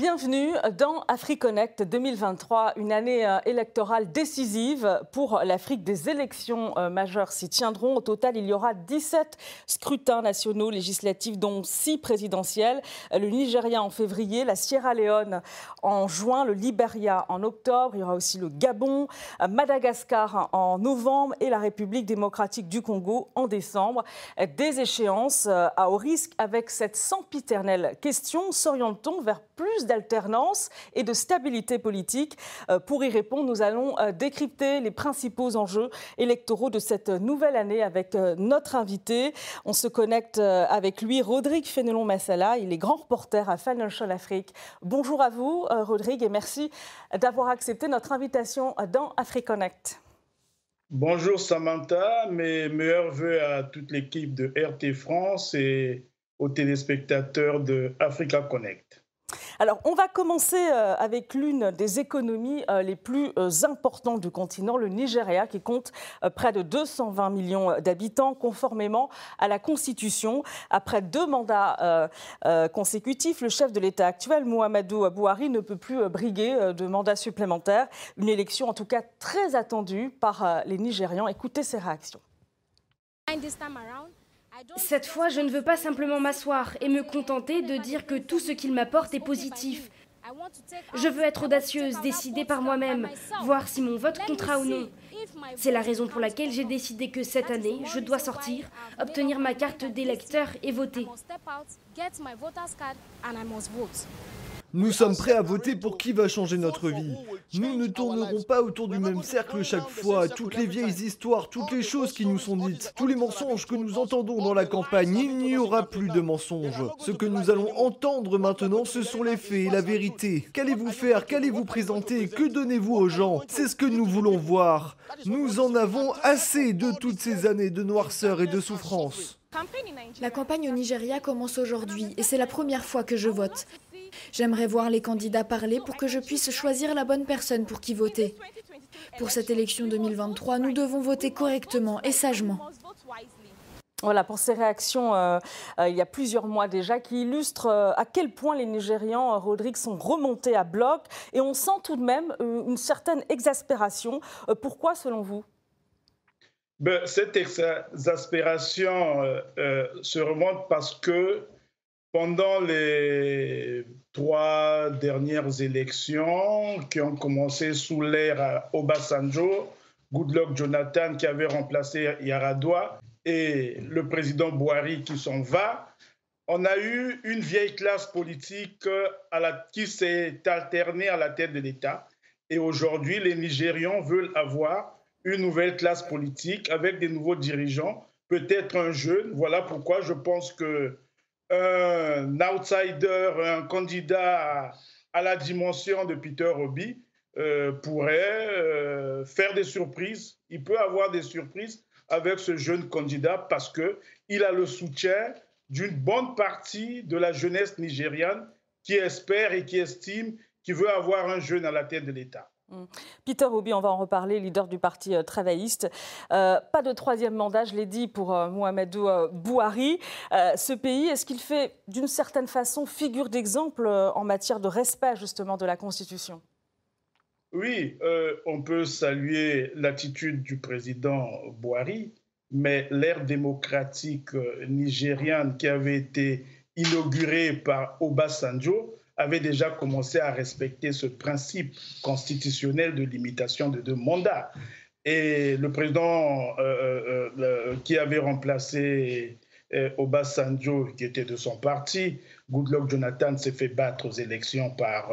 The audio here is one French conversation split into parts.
Bienvenue dans AfriConnect 2023, une année euh, électorale décisive pour l'Afrique. Des élections euh, majeures s'y tiendront. Au total, il y aura 17 scrutins nationaux législatifs, dont 6 présidentiels. Le Nigeria en février, la Sierra Leone en juin, le Liberia en octobre. Il y aura aussi le Gabon, euh, Madagascar en novembre et la République démocratique du Congo en décembre. Des échéances à haut risque avec cette sempiternelle question. S'oriente-t-on vers plus d'alternance et de stabilité politique. Euh, pour y répondre, nous allons euh, décrypter les principaux enjeux électoraux de cette nouvelle année avec euh, notre invité. On se connecte avec lui, Rodrigue Fénelon-Massala. Il est grand reporter à Financial Afrique. Bonjour à vous, Rodrigue, et merci d'avoir accepté notre invitation dans AfriConnect. Bonjour Samantha, mes meilleurs voeux à toute l'équipe de RT France et aux téléspectateurs de Africa Connect. Alors, on va commencer euh, avec l'une des économies euh, les plus euh, importantes du continent, le Nigeria, qui compte près de 220 millions d'habitants, conformément à la Constitution. Après deux mandats consécutifs, le chef de l'État actuel, Muhammadu Buhari, ne peut plus briguer de mandat supplémentaire. Une élection, en tout cas, très attendue par les Nigérians. Écoutez ses réactions. Cette fois, je ne veux pas simplement m'asseoir et me contenter de dire que tout ce qu'il m'apporte est positif. Je veux être audacieuse, décider par moi-même, voir si mon vote comptera ou non. C'est la raison pour laquelle j'ai décidé que cette année, je dois sortir, obtenir ma carte d'électeur et voter. Nous sommes prêts à voter pour qui va changer notre vie. Nous ne tournerons pas autour du même cercle chaque fois. Toutes les vieilles histoires, toutes les choses qui nous sont dites, tous les mensonges que nous entendons dans la campagne, il n'y aura plus de mensonges. Ce que nous allons entendre maintenant, ce sont les faits et la vérité. Qu'allez-vous faire? Qu'allez-vous présenter? Que donnez-vous aux gens? C'est ce que nous voulons voir. Nous en avons assez de toutes ces années de noirceur et de souffrance. La campagne au Nigeria commence aujourd'hui et c'est la première fois que je vote. J'aimerais voir les candidats parler pour que je puisse choisir la bonne personne pour qui voter. Pour cette élection 2023, nous devons voter correctement et sagement. Voilà, pour ces réactions, euh, euh, il y a plusieurs mois déjà, qui illustrent euh, à quel point les Nigérians, Rodrigue, sont remontés à bloc. Et on sent tout de même une certaine exaspération. pourquoi, selon vous? Ben, Cette exaspération se remonte parce que pendant les trois dernières élections qui ont commencé sous l'ère Obasanjo, Goodluck Jonathan qui avait remplacé Yaradua et le président Bouhari qui s'en va, on a eu une vieille classe politique qui s'est alternée à la tête de l'État. Et aujourd'hui, les Nigérians veulent avoir une nouvelle classe politique avec des nouveaux dirigeants, peut-être un jeune. Voilà pourquoi je pense que un outsider, un candidat à, la dimension de Peter Obi euh, pourrait euh, faire des surprises. Il peut avoir des surprises avec ce jeune candidat parce qu'il a le soutien d'une bonne partie de la jeunesse nigériane qui espère et qui estime qu'il veut avoir un jeune à la tête de l'État. Mm. Peter Obi, on va en reparler, leader du parti euh, travailliste. Euh, pas de troisième mandat, je l'ai dit, pour euh, Mohamedou Bouhari. ce pays, est-ce qu'il fait d'une certaine façon figure d'exemple en matière de respect justement de la Constitution? Oui, on peut saluer l'attitude du président Bouhari, mais l'ère démocratique nigériane qui avait été inaugurée par Obasanjo avait déjà commencé à respecter ce principe constitutionnel de limitation de deux mandats. Et le président euh, euh, euh, qui avait remplacé Obasanjo, qui était de son parti, Goodluck Jonathan, s'est fait battre aux élections par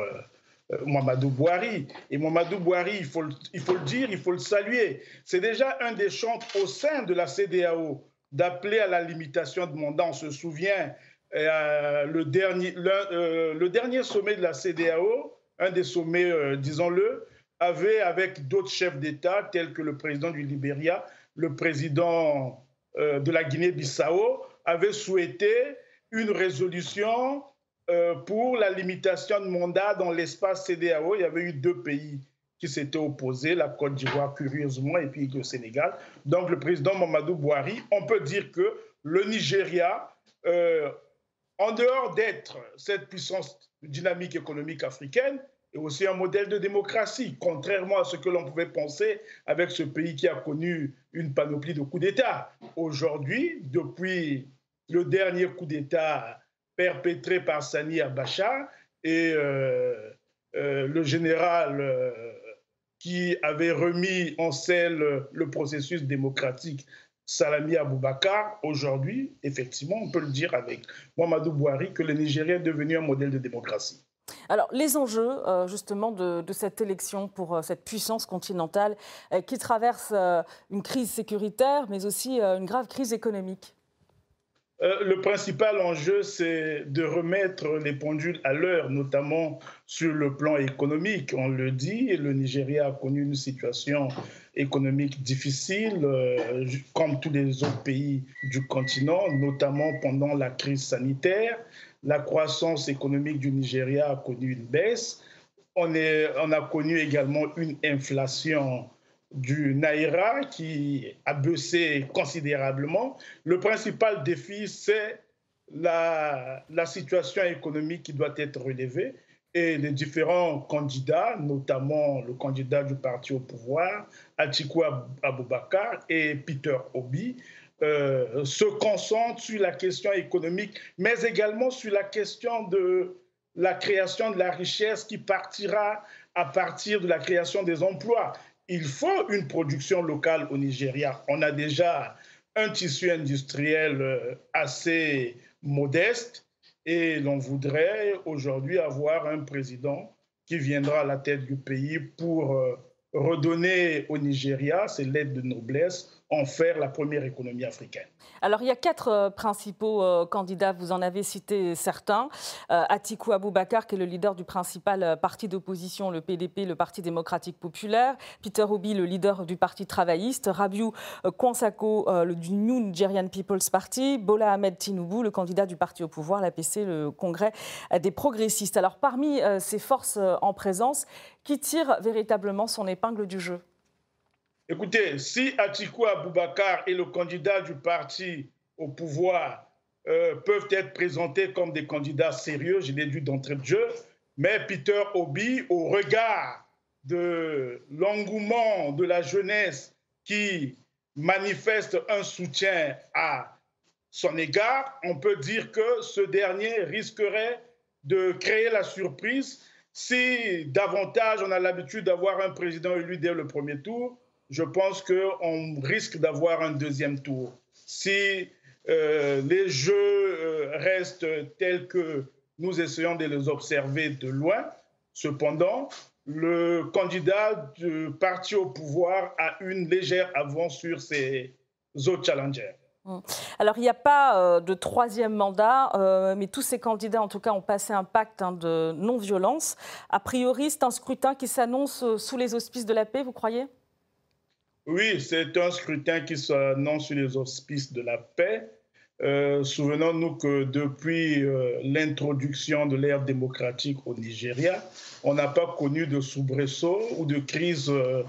Mohamedou Bouhari. Et Mohamedou Bouhari, il faut, le dire, il faut le saluer. C'est déjà un des chantres au sein de la CDAO d'appeler à la limitation de mandat. On se souvient euh, le, dernier, euh, le, dernier sommet de la CDAO, un des sommets, euh, disons-le, avait, avec d'autres chefs d'État, tels que le président du Libéria, le président de la Guinée-Bissau, avait souhaité une résolution pour la limitation de mandat dans l'espace CDAO. Il y avait eu deux pays qui s'étaient opposés, la Côte d'Ivoire curieusement et puis le Sénégal. Donc le président Mamadou Bouhari, on peut dire que le Nigeria en dehors d'être cette puissance dynamique économique africaine et aussi un modèle de démocratie, contrairement à ce que l'on pouvait penser avec ce pays qui a connu une panoplie de coups d'État. Aujourd'hui, depuis le dernier coup d'État perpétré par Sani Abacha et euh, euh, le général euh, qui avait remis en selle le processus démocratique Salami Aboubakar, aujourd'hui, effectivement, on peut le dire avec Mohamedou Bouhari, que le Nigeria est devenu un modèle de démocratie. Alors, les enjeux, justement, de, cette élection pour cette puissance continentale qui traverse une crise sécuritaire, mais aussi une grave crise économique euh, le principal enjeu, c'est de remettre les pendules à l'heure, notamment sur le plan économique. On le dit, le Nigeria a connu une situation économique difficile, euh, comme tous les autres pays du continent, notamment pendant la crise sanitaire. La croissance économique du Nigeria a connu une baisse. On, a connu également une inflation du Naira qui a baissé considérablement. Le principal défi, c'est la, la, situation économique qui doit être relevée et les différents candidats, notamment le candidat du parti au pouvoir, Atikou Abubakar et Peter Obi, euh, se concentrent sur la question économique, mais également sur la question de la création de la richesse qui partira à partir de la création des emplois il faut une production locale au Nigeria. On a déjà un tissu industriel euh, assez modeste et l'on voudrait aujourd'hui avoir un président qui viendra à la tête du pays pour euh, redonner au Nigeria ses lettres de noblesse, en faire la première économie africaine. Alors il y a quatre euh, principaux euh, candidats, vous en avez cité certains. Euh, Atikou Abubakar, qui est le leader du principal parti d'opposition, le PDP, le Parti démocratique populaire. Peter Obi, le leader du Parti travailliste. Rabiou Kwansako, le du New Nigerian People's Party. Bola Ahmed Tinubu, le candidat du parti au pouvoir, l'APC, le Congrès des progressistes. Alors parmi ces forces en présence, qui tire véritablement son épingle du jeu? Écoutez, si Atikou Abubakar et le candidat du parti au pouvoir euh, peuvent être présentés comme des candidats sérieux, je l'ai dit d'entrée de jeu, mais Peter Obi, au regard de l'engouement de la jeunesse qui manifeste un soutien à son égard, on peut dire que ce dernier risquerait de créer la surprise si davantage on a l'habitude d'avoir un président élu dès le premier tour je pense qu'on risque d'avoir un deuxième tour. Si euh, les jeux euh, restent tels que nous essayons de les observer de loin, cependant, le candidat du parti au pouvoir a une légère avance sur ses autres challengers. Hum. Alors, il n'y a pas euh, de troisième mandat, mais tous ces candidats, en tout cas, ont passé un pacte hein, de non-violence. A priori, c'est un scrutin qui s'annonce sous les auspices de la paix, vous croyez? Oui, c'est un scrutin qui s'annonce sur les auspices de la paix. Euh, souvenons-nous que depuis euh, l'introduction de l'ère démocratique au Nigeria, on n'a pas connu de soubresaut ou de crise euh,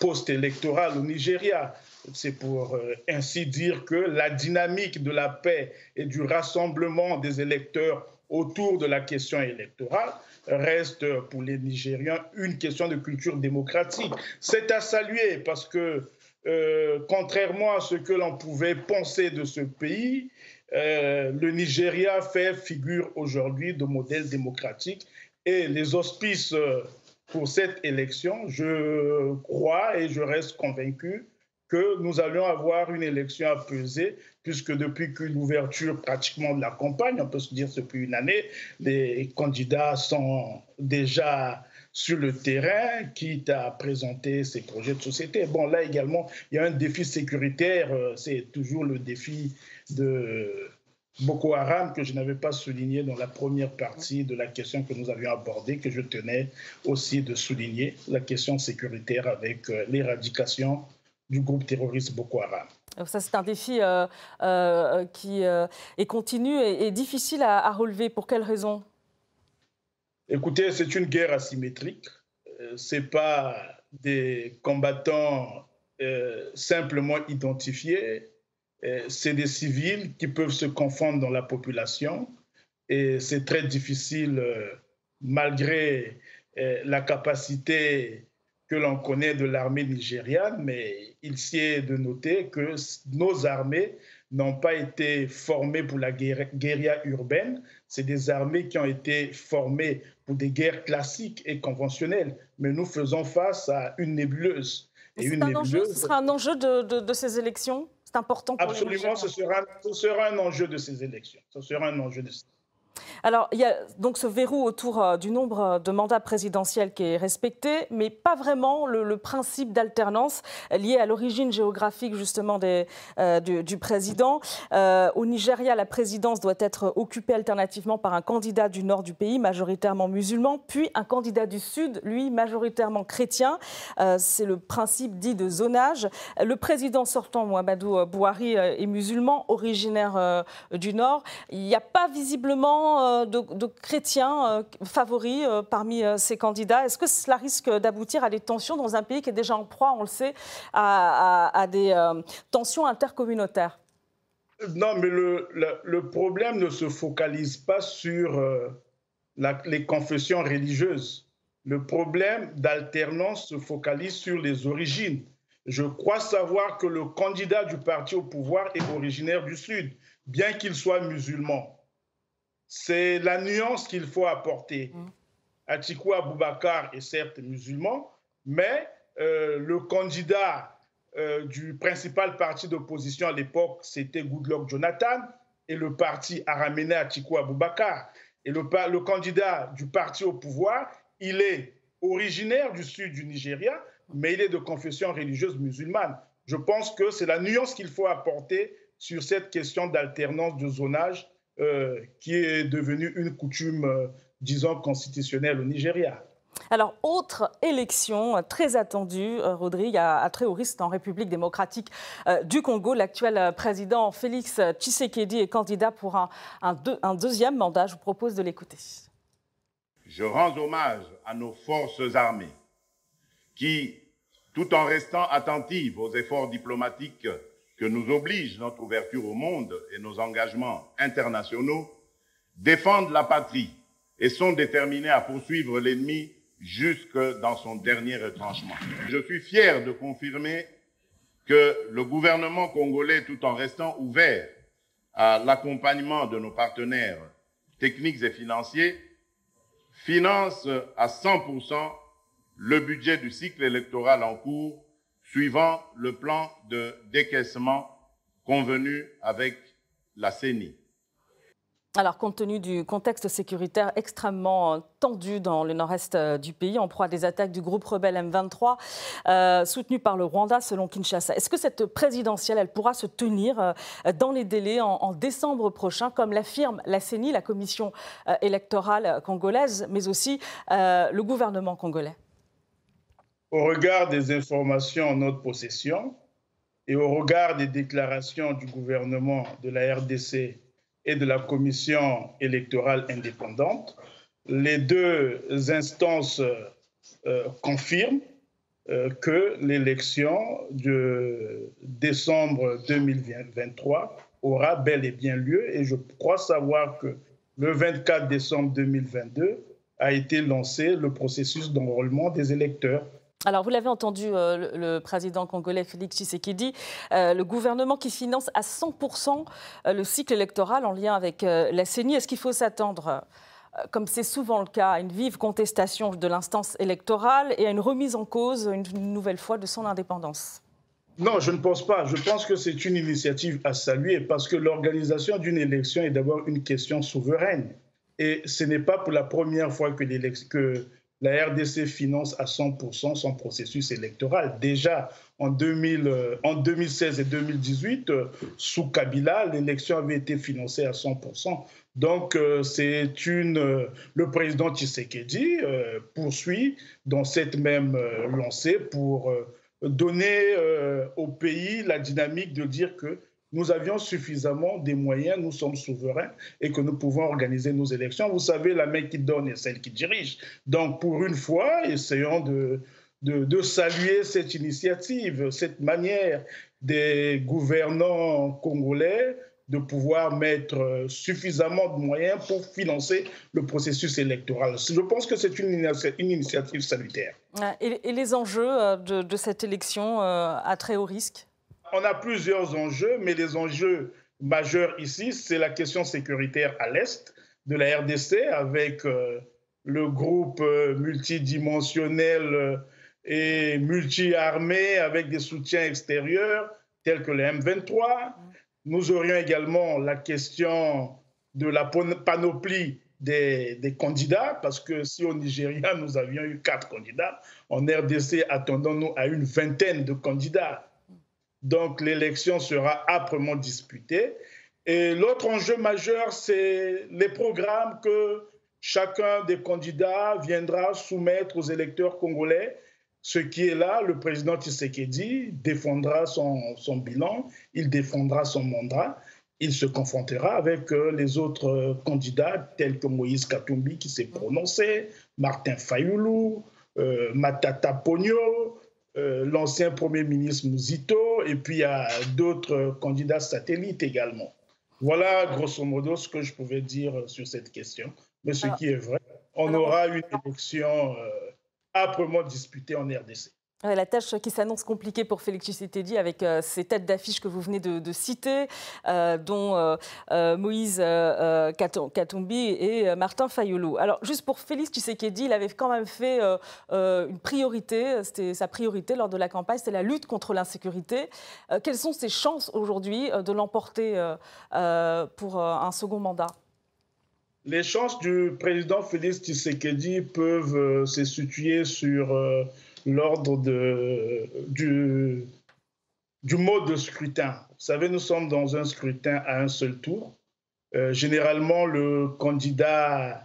post-électorale au Nigeria. C'est pour ainsi dire que la dynamique de la paix et du rassemblement des électeurs autour de la question électorale reste pour les Nigériens une question de culture démocratique. C'est à saluer parce que, euh, contrairement à ce que l'on pouvait penser de ce pays, euh, le Nigeria fait figure aujourd'hui de modèle démocratique et les auspices euh, pour cette élection, je crois et je reste convaincu que nous allions avoir une élection à peser, puisque depuis qu'une ouverture pratiquement de la campagne, on peut se dire depuis une année, les candidats sont déjà sur le terrain, quitte à présenter ses projets de société. Bon, là également, il y a un défi sécuritaire, euh, c'est toujours le défi de Boko Haram que je n'avais pas souligné dans la première partie de la question que nous avions abordée, que je tenais aussi de souligner, la question sécuritaire avec euh, l'éradication du groupe terroriste Boko Haram. Ça, c'est un défi euh, euh, qui euh, est continu et, difficile à, relever. Pour quelles raisons Écoutez, c'est une guerre asymétrique. Ce n'est pas des combattants simplement identifiés. C'est des civils qui peuvent se confondre dans la population. Et c'est très difficile malgré la capacité que l'on connaît de l'armée nigériane, mais il s'y est de noter que nos armées n'ont pas été formées pour la guérilla urbaine. C'est des armées qui ont été formées pour des guerres classiques et conventionnelles. Mais nous faisons face à une nébuleuse. Et une nébuleuse... ce sera un enjeu de, ces élections? C'est important pour Absolument, ce sera, ce sera un enjeu de ces élections. Ce sera un enjeu de ces alors, il y a donc ce verrou autour euh, du nombre euh, de mandats présidentiels qui est respecté, mais pas vraiment le, principe d'alternance lié à l'origine géographique justement euh, du, président. au Nigeria, la présidence doit être occupée alternativement par un candidat du nord du pays, majoritairement musulman, puis un candidat du sud, lui, majoritairement chrétien. C'est le principe dit de zonage. Le président sortant, Mohamedou Bouhari, est musulman, originaire du nord. Il n'y a pas visiblement euh, de, chrétiens euh, favoris euh, parmi ces candidats. Est-ce que cela risque d'aboutir à des tensions dans un pays qui est déjà en proie, on le sait, à, des tensions intercommunautaires? Non, mais le, le, problème ne se focalise pas sur les confessions religieuses. Le problème d'alternance se focalise sur les origines. Je crois savoir que le candidat du parti au pouvoir est originaire du Sud, bien qu'il soit musulman. C'est la nuance qu'il faut apporter. Mm. Atikou Abubakar est certes musulman, mais euh, le candidat euh, du principal parti d'opposition à l'époque, c'était Goodluck Jonathan, et le parti a ramené Atikou Abubakar. Et le, le candidat du parti au pouvoir, il est originaire du sud du Nigeria, mais il est de confession religieuse musulmane. Je pense que c'est la nuance qu'il faut apporter sur cette question d'alternance de zonage euh, qui est devenue une coutume, euh, disons, constitutionnelle au Nigeria. Alors, autre élection très attendue, euh, Rodrigue, à, très haut risque en République démocratique du Congo. L'actuel président Félix Tshisekedi est candidat pour un, un, deuxième mandat. Je vous propose de l'écouter. Je rends hommage à nos forces armées qui, tout en restant attentives aux efforts diplomatiques que nous oblige notre ouverture au monde et nos engagements internationaux, défendent la patrie et sont déterminés à poursuivre l'ennemi jusque dans son dernier retranchement. Je suis fier de confirmer que le gouvernement congolais, tout en restant ouvert à l'accompagnement de nos partenaires techniques et financiers, finance à 100% le budget du cycle électoral en cours suivant le plan de décaissement convenu avec la CENI. Alors, compte tenu du contexte sécuritaire extrêmement tendu dans le nord-est euh, du pays, en proie à des attaques du groupe rebelle M23, euh, soutenu par le Rwanda, selon Kinshasa, est-ce que cette présidentielle, elle pourra se tenir euh, dans les délais en, décembre prochain, comme l'affirme la CENI, la commission électorale congolaise, mais aussi le gouvernement congolais? Au regard des informations en notre possession et au regard des déclarations du gouvernement de la RDC et de la commission électorale indépendante, les deux instances euh, confirment euh, que l'élection de décembre 2023 aura bel et bien lieu et je crois savoir que le 24 décembre 2022 a été lancé le processus d'enrôlement des électeurs alors, vous l'avez entendu, euh, le, président congolais Félix Tshisekedi, euh, le gouvernement qui finance à 100% euh, le cycle électoral en lien avec la CENI. Est-ce qu'il faut s'attendre, comme c'est souvent le cas, à une vive contestation de l'instance électorale et à une remise en cause, une, nouvelle fois, de son indépendance? Non, je ne pense pas. Je pense que c'est une initiative à saluer parce que l'organisation d'une élection est d'abord une question souveraine. Et ce n'est pas pour la première fois que, que la RDC finance à 100% son processus électoral. Déjà en, 2000, euh, 2016 et 2018, euh, sous Kabila, l'élection avait été financée à 100%. Donc, euh, c'est une. le président Tshisekedi poursuit dans cette même lancée pour donner au pays la dynamique de dire que nous avions suffisamment de moyens, nous sommes souverains et que nous pouvons organiser nos élections. Vous savez, la main qui donne est celle qui dirige. Donc, pour une fois, essayons de, de, saluer cette initiative, cette manière des gouvernants congolais de pouvoir mettre suffisamment de moyens pour financer le processus électoral. Je pense que c'est une, initiative salutaire. Et, les enjeux euh, de, cette élection euh, à très haut risque? On a plusieurs enjeux, mais les enjeux majeurs ici, c'est la question sécuritaire à l'Est de la RDC avec le groupe multidimensionnel et multi-armé avec des soutiens extérieurs tels que les M23 nous aurions également la question de la panoplie des, candidats, parce que si au Nigeria, nous avions eu quatre candidats, en RDC, attendons-nous à une vingtaine de candidats. Donc l'élection sera âprement disputée. Et l'autre enjeu majeur, c'est les programmes que chacun des candidats viendra soumettre aux électeurs congolais ce qui est là, le président Tshisekedi défendra son, bilan, il défendra son mandat, il se confrontera avec euh, les autres euh, candidats tels que Moïse Katumbi qui s'est prononcé, Martin Fayoulou, euh, Matata Pogno, l'ancien Premier ministre Mouzito, et puis il y a d'autres candidats satellites également. Voilà grosso modo ce que je pouvais dire sur cette question. Mais ce qui est vrai, on aura une élection âprement disputé en RDC. La tâche qui s'annonce compliquée pour Félix Tshisekedi avec euh, ces têtes d'affiche que vous venez de, citer, euh, dont euh, Moïse Katumbi et Martin Fayoulou. Alors, juste pour Félix Tshisekedi, il avait quand même fait une priorité, c'était sa priorité lors de la campagne, c'était la lutte contre l'insécurité. quelles sont ses chances aujourd'hui de l'emporter pour un second mandat? Les chances du président Félix Tshisekedi peuvent se situer sur l'ordre du, du mode de scrutin. Vous savez, nous sommes dans un scrutin à un seul tour. Euh, généralement, le candidat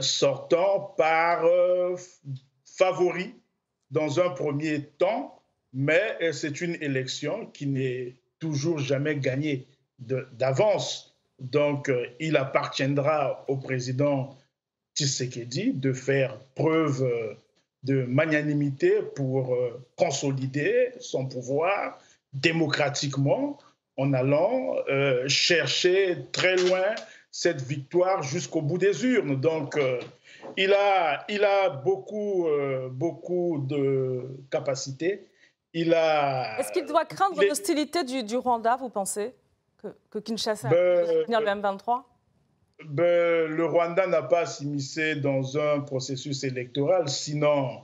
sortant par favori dans un premier temps, mais c'est une élection qui n'est toujours jamais gagnée d'avance. Donc, euh, il appartiendra au président Tshisekedi de faire preuve euh, de magnanimité pour euh, consolider son pouvoir démocratiquement en allant chercher très loin cette victoire jusqu'au bout des urnes. Donc, il, a, il a beaucoup, beaucoup de capacités. Est-ce qu'il doit craindre l'hostilité du Rwanda, vous pensez que, Kinshasa ben, le M23? Ben, Le Rwanda n'a pas s'immiscer dans un processus électoral, sinon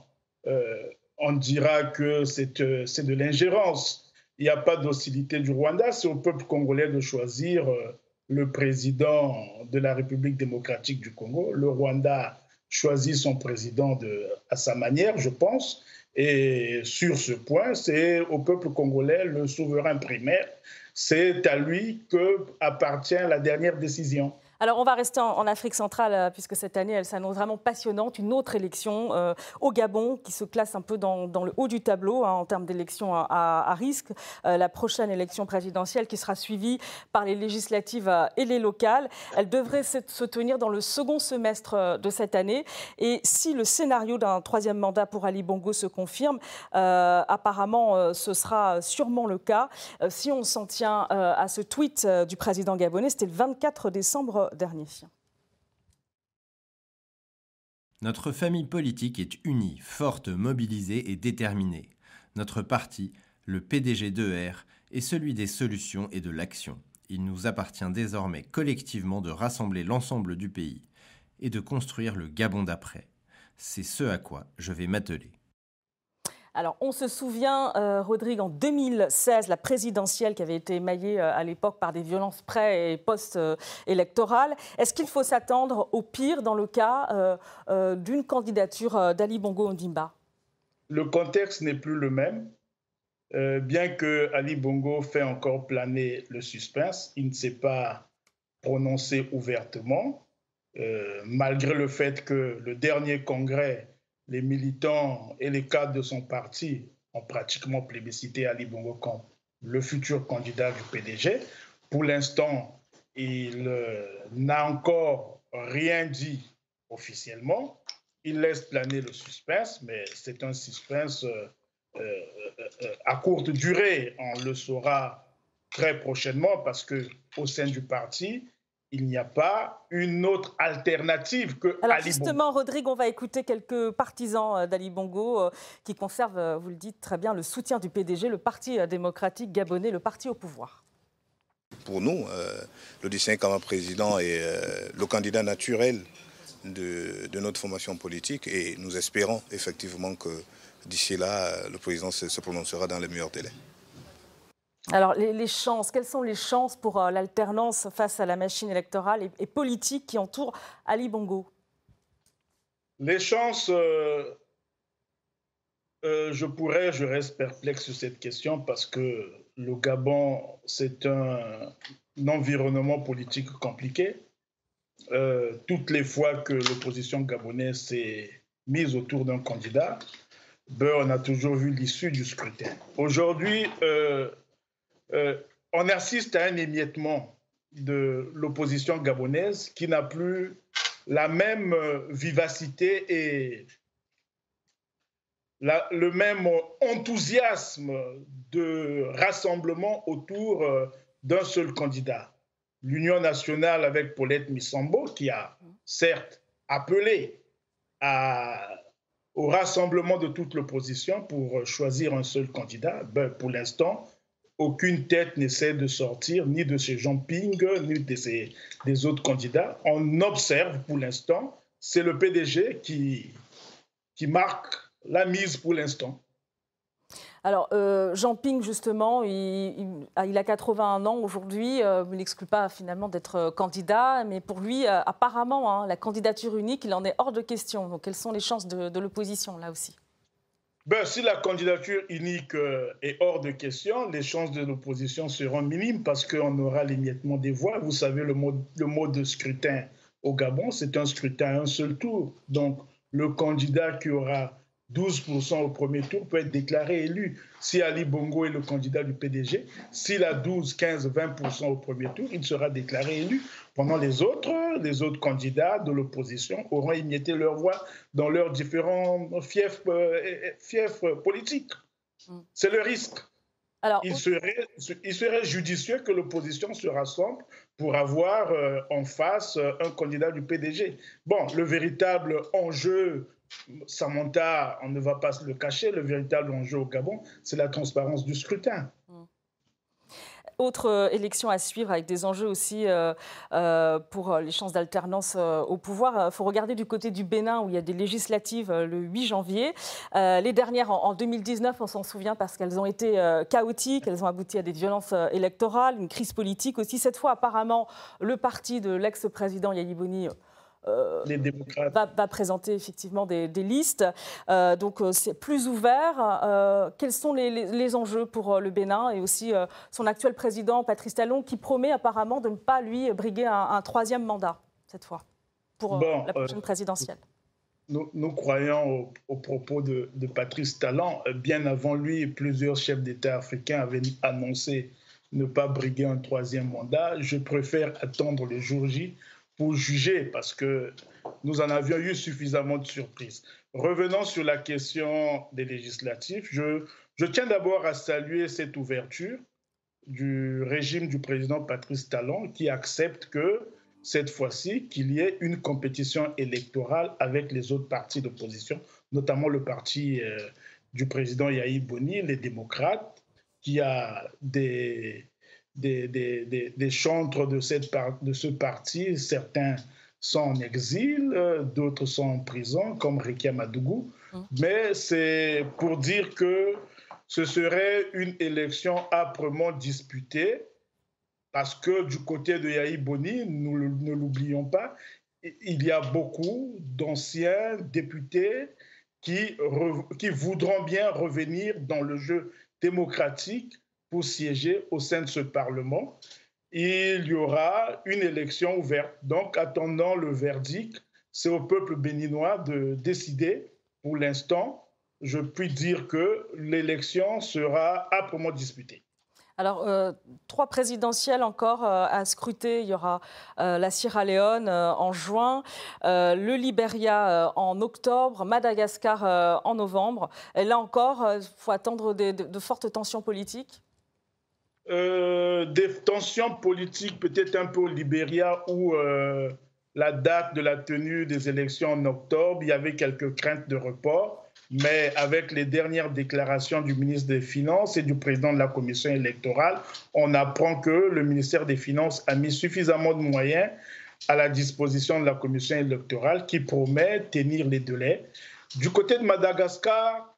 euh, on dira que euh, c'est de l'ingérence. Il n'y a pas d'hostilité du Rwanda, c'est au peuple congolais de choisir euh, le président de la République démocratique du Congo. Le Rwanda choisit son président de, à sa manière, je pense. Et sur ce point, c'est au peuple congolais le souverain primaire c'est à lui que appartient la dernière décision. Alors, on va rester en, Afrique centrale, euh, puisque cette année, elle s'annonce vraiment passionnante. Une autre élection euh, au Gabon, qui se classe un peu dans, le haut du tableau hein, en termes d'élections à, risque. Euh, la prochaine élection présidentielle, qui sera suivie par les législatives et les locales, elle devrait se, tenir dans le second semestre de cette année. Et si le scénario d'un troisième mandat pour Ali Bongo se confirme, apparemment, ce sera sûrement le cas. si on s'en tient à ce tweet du président gabonais, c'était le 24 décembre Notre famille politique est unie, forte, mobilisée et déterminée. Notre parti, le PDG 2R, est celui des solutions et de l'action. Il nous appartient désormais collectivement de rassembler l'ensemble du pays et de construire le Gabon d'après. C'est ce à quoi je vais m'atteler. Alors, on se souvient, euh, Rodrigue, en 2016, la présidentielle qui avait été émaillée euh, à l'époque par des violences pré- et post-électorales. Est-ce qu'il faut s'attendre au pire dans le cas euh, d'une candidature d'Ali Bongo Ondimba? Le contexte n'est plus le même. bien que Ali Bongo fait encore planer le suspense, il ne s'est pas prononcé ouvertement, malgré le fait que le dernier congrès les militants et les cadres de son parti ont pratiquement plébiscité Ali Bongo comme le futur candidat du PDG. Pour l'instant, il euh, n'a encore rien dit officiellement. Il laisse planer le suspense, mais c'est un suspense euh, euh, à courte durée. On le saura très prochainement parce que au sein du parti, il n'y a pas une autre alternative que Alors justement, Rodrigue, on va écouter quelques partisans euh, d'Ali Bongo euh, qui conservent, euh, vous le dites très bien, le soutien du PDG, le Parti démocratique gabonais, le parti au pouvoir. Pour nous, le comme président est le candidat naturel de, de, notre formation politique et nous espérons effectivement que d'ici là, le président se prononcera dans les meilleurs délais. Alors, les, chances, quelles sont les chances pour euh, l'alternance face à la machine électorale et, politique qui entoure Ali Bongo? Les chances, euh, euh, je pourrais, je reste perplexe sur cette question parce que le Gabon, c'est un, environnement politique compliqué. toutes les fois que l'opposition gabonaise s'est mise autour d'un candidat, ben, on a toujours vu l'issue du scrutin. Aujourd'hui, euh, on assiste à un émiettement de l'opposition gabonaise qui n'a plus la même euh, vivacité et le même enthousiasme de rassemblement autour euh, d'un seul candidat. L'Union nationale avec Paulette Missambo, qui a certes appelé au rassemblement de toute l'opposition pour choisir un seul candidat, ben, pour l'instant, aucune tête n'essaie de sortir, ni de ces Jean Ping, ni des autres candidats. On observe pour l'instant, c'est le PDG qui, marque la mise pour l'instant. Alors, euh, Jean Ping, justement, il, a 81 ans aujourd'hui. Euh, il n'exclut pas finalement d'être euh, candidat, mais pour lui, apparemment, hein, la candidature unique, il en est hors de question. Donc, quelles sont les chances de l'opposition là aussi? Ben, si la candidature unique euh, est hors de question, les chances de l'opposition seront minimes parce qu'on aura l'émiettement des voix. Vous savez, le mode, le mode de scrutin au Gabon, c'est un scrutin à un seul tour. Donc, le candidat qui aura 12% au premier tour peut être déclaré élu. Si Ali Bongo est le candidat du PDG, s'il a 12, 15, 20% au premier tour, il sera déclaré élu. Pendant les autres, les autres candidats de l'opposition auront émietté leur voix dans leurs différents fiefs, euh, fiefs politiques. Mm. C'est le risque. Alors, il, serait, il serait judicieux que l'opposition se rassemble pour avoir euh, en face euh, un candidat du PDG. Bon, le véritable enjeu Samantha, on ne va pas le cacher, le véritable enjeu au Gabon, c'est la transparence du scrutin. Autre euh, élection à suivre avec des enjeux aussi euh, euh, pour les chances d'alternance au pouvoir. Il faut regarder du côté du Bénin où il y a des législatives le 8 janvier. les dernières en, 2019, on s'en souvient parce qu'elles ont été chaotiques, elles ont abouti à des violences électorales, une crise politique aussi. Cette fois, apparemment, le parti de l'ex-président Yahiboni euh, va, présenter effectivement des, listes. Euh, donc euh, c'est plus ouvert. quels sont les, enjeux pour le Bénin et aussi son actuel président Patrice Talon qui promet apparemment de ne pas lui briguer un, troisième mandat cette fois pour la prochaine présidentielle? nous, croyons aux propos de, de, Patrice Talon. Bien avant lui, plusieurs chefs d'État africains avaient annoncé ne pas briguer un troisième mandat. Je préfère attendre le jour J pour juger parce que nous en avions eu suffisamment de surprises. Revenons sur la question des législatives. Je, je tiens d'abord à saluer cette ouverture du régime du président Patrice Talon qui accepte que cette fois-ci qu'il y ait une compétition électorale avec les autres partis d'opposition, notamment le parti euh, du président Yahi Boni, les démocrates, qui a des, des, des, des, chantres de, cette de ce parti. Certains sont en exil, euh, d'autres sont en prison, comme Rikia Madougou. Hum. Mais c'est pour dire que ce serait une élection âprement disputée, parce que du côté de Yahi Boni, nous ne l'oublions pas, il y a beaucoup d'anciens députés qui, qui voudront bien revenir dans le jeu démocratique pour siéger au sein de ce Parlement. Il y aura une élection ouverte. Donc, attendant le verdict, c'est au peuple béninois de décider. Pour l'instant, je puis dire que l'élection sera âprement disputée. Alors, euh, trois présidentielles encore euh, à scruter. Il y aura euh, la Sierra Leone en juin, le Liberia en octobre, Madagascar en novembre. Et là encore, il faut attendre de fortes tensions politiques des tensions politiques peut-être un peu au Libéria où la date de la tenue des élections en octobre, il y avait quelques craintes de report, mais avec les dernières déclarations du ministre des Finances et du président de la commission électorale, on apprend que le ministère des Finances a mis suffisamment de moyens à la disposition de la commission électorale qui promet tenir les délais. Du côté de Madagascar,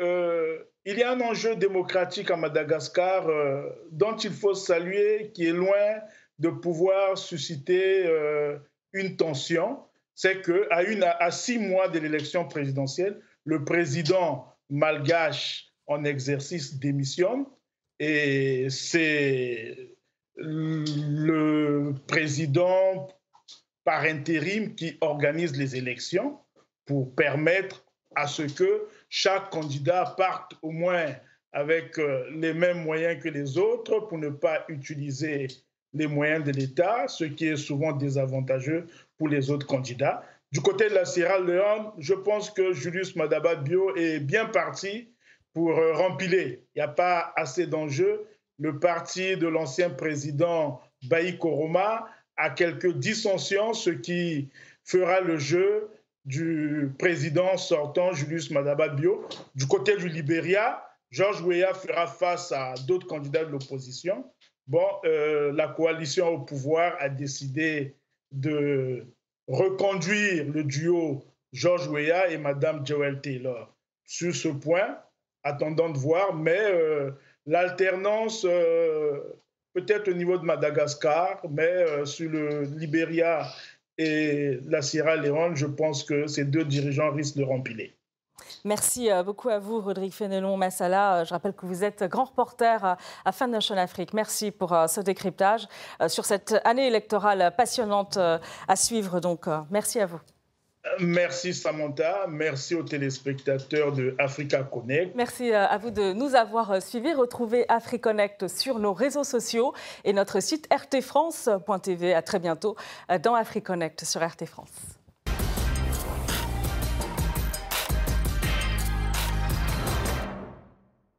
euh, il y a un enjeu démocratique à Madagascar euh, dont il faut saluer, qui est loin de pouvoir susciter euh, une tension, c'est qu'à à six mois de l'élection présidentielle, le président malgache en exercice démissionne et c'est le président par intérim qui organise les élections pour permettre à ce que chaque candidat parte au moins avec euh, les mêmes moyens que les autres pour ne pas utiliser les moyens de l'État, ce qui est souvent désavantageux pour les autres candidats. Du côté de la Sierra Leone, je pense que Julius Madaba Bio est bien parti pour euh, rempiler. Il n'y a pas assez d'enjeux. Le parti de l'ancien président Baï Koroma a quelques dissensions, ce qui fera le jeu du président sortant Julius Madaba Bio. Du côté du Libéria, George Weah fera face à d'autres candidats de l'opposition. Bon, euh, la coalition au pouvoir a décidé de reconduire le duo George Weah et Madame Joel Taylor. Sur ce point, attendant de voir, mais euh, l'alternance, euh, peut-être au niveau de Madagascar, mais sur le Libéria et la Sierra Leone, je pense que ces deux dirigeants risquent de rempiler. Merci euh, beaucoup à vous, Rodrigue Fénelon Massala. Euh, je rappelle que vous êtes grand reporter euh, à Fan Afrique. Merci pour ce décryptage sur cette année électorale passionnante à suivre. Donc, merci à vous. Merci Samantha, merci aux téléspectateurs de Africa Connect. Merci à vous de nous avoir suivis. Retrouvez AfriConnect sur nos réseaux sociaux et notre site rtfrance.tv. À très bientôt dans AfriConnect sur RT France.